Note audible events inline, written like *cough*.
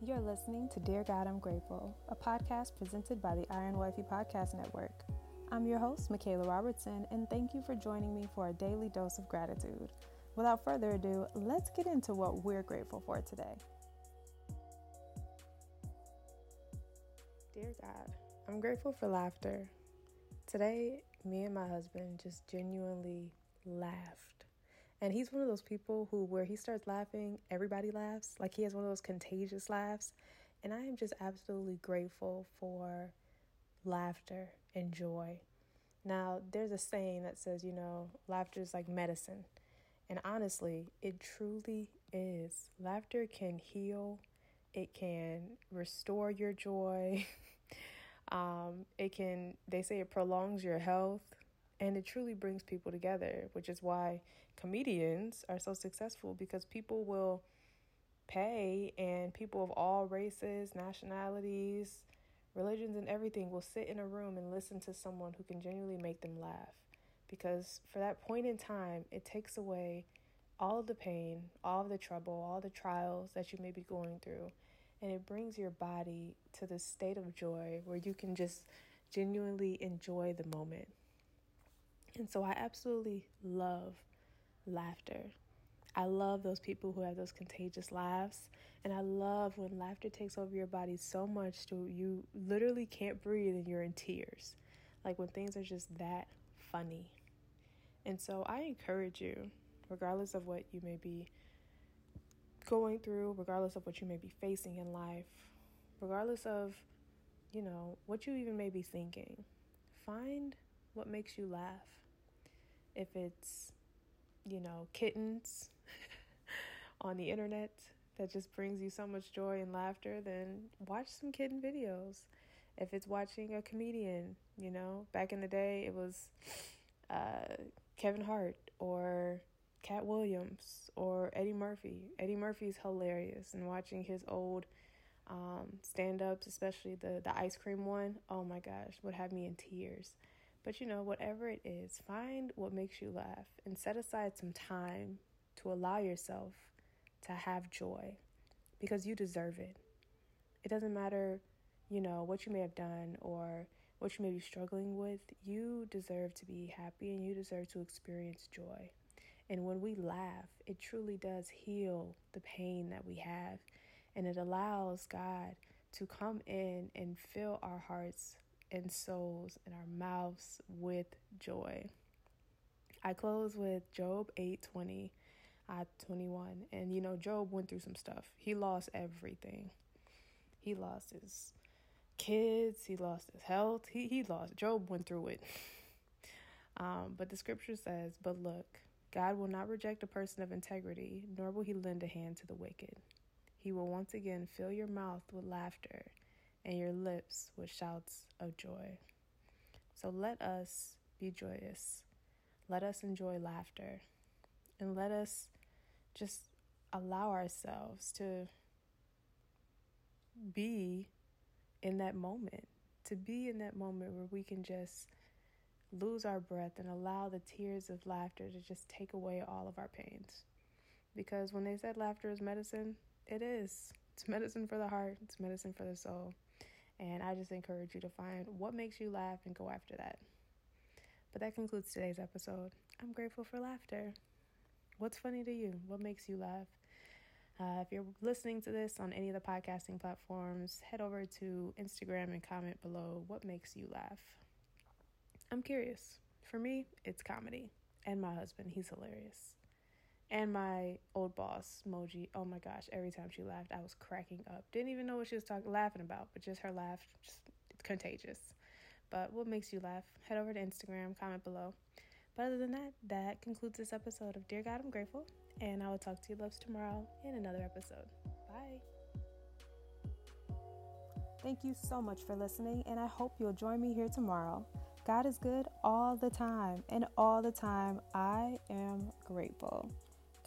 You're listening to Dear God, I'm Grateful, a podcast presented by the Iron Wifey Podcast Network. I'm your host, Michaela Robertson, and thank you for joining me for a daily dose of gratitude. Without further ado, let's get into what we're grateful for today. Dear God, I'm grateful for laughter. Today, me and my husband just genuinely laughed. And he's one of those people who, where he starts laughing, everybody laughs. Like he has one of those contagious laughs. And I am just absolutely grateful for laughter and joy. Now, there's a saying that says, you know, laughter is like medicine. And honestly, it truly is. Laughter can heal, it can restore your joy. *laughs* um, it can, they say it prolongs your health. And it truly brings people together, which is why comedians are so successful because people will pay and people of all races, nationalities, religions, and everything will sit in a room and listen to someone who can genuinely make them laugh. Because for that point in time, it takes away all of the pain, all of the trouble, all the trials that you may be going through. And it brings your body to the state of joy where you can just genuinely enjoy the moment. And so I absolutely love laughter. I love those people who have those contagious laughs. And I love when laughter takes over your body so much to you literally can't breathe and you're in tears. Like when things are just that funny. And so I encourage you, regardless of what you may be going through, regardless of what you may be facing in life, regardless of, you know, what you even may be thinking, find what makes you laugh. If it's, you know, kittens *laughs* on the internet that just brings you so much joy and laughter, then watch some kitten videos. If it's watching a comedian, you know, back in the day it was uh, Kevin Hart or Katt Williams or Eddie Murphy. Eddie Murphy's hilarious, and watching his old um, stand ups, especially the, the ice cream one, oh my gosh, would have me in tears. But you know, whatever it is, find what makes you laugh and set aside some time to allow yourself to have joy because you deserve it. It doesn't matter, you know, what you may have done or what you may be struggling with. You deserve to be happy and you deserve to experience joy. And when we laugh, it truly does heal the pain that we have. And it allows God to come in and fill our hearts and souls and our mouths with joy. I close with Job 8:20 at uh, 21. And you know, Job went through some stuff. He lost everything. He lost his kids, he lost his health. He he lost Job went through it. *laughs* um, but the scripture says, "But look, God will not reject a person of integrity, nor will he lend a hand to the wicked. He will once again fill your mouth with laughter and your lips with shouts of joy. So let us be joyous. Let us enjoy laughter. And let us just allow ourselves to be in that moment, to be in that moment where we can just lose our breath and allow the tears of laughter to just take away all of our pains. Because when they said laughter is medicine, it is. It's medicine for the heart, it's medicine for the soul. And I just encourage you to find what makes you laugh and go after that. But that concludes today's episode. I'm grateful for laughter. What's funny to you? What makes you laugh? Uh, if you're listening to this on any of the podcasting platforms, head over to Instagram and comment below what makes you laugh. I'm curious. For me, it's comedy. And my husband, he's hilarious. And my old boss, Moji, oh my gosh, every time she laughed, I was cracking up. Didn't even know what she was talking laughing about, but just her laugh, just it's contagious. But what makes you laugh? Head over to Instagram, comment below. But other than that, that concludes this episode of Dear God, I'm Grateful. And I will talk to you loves tomorrow in another episode. Bye. Thank you so much for listening, and I hope you'll join me here tomorrow. God is good all the time, and all the time I am grateful.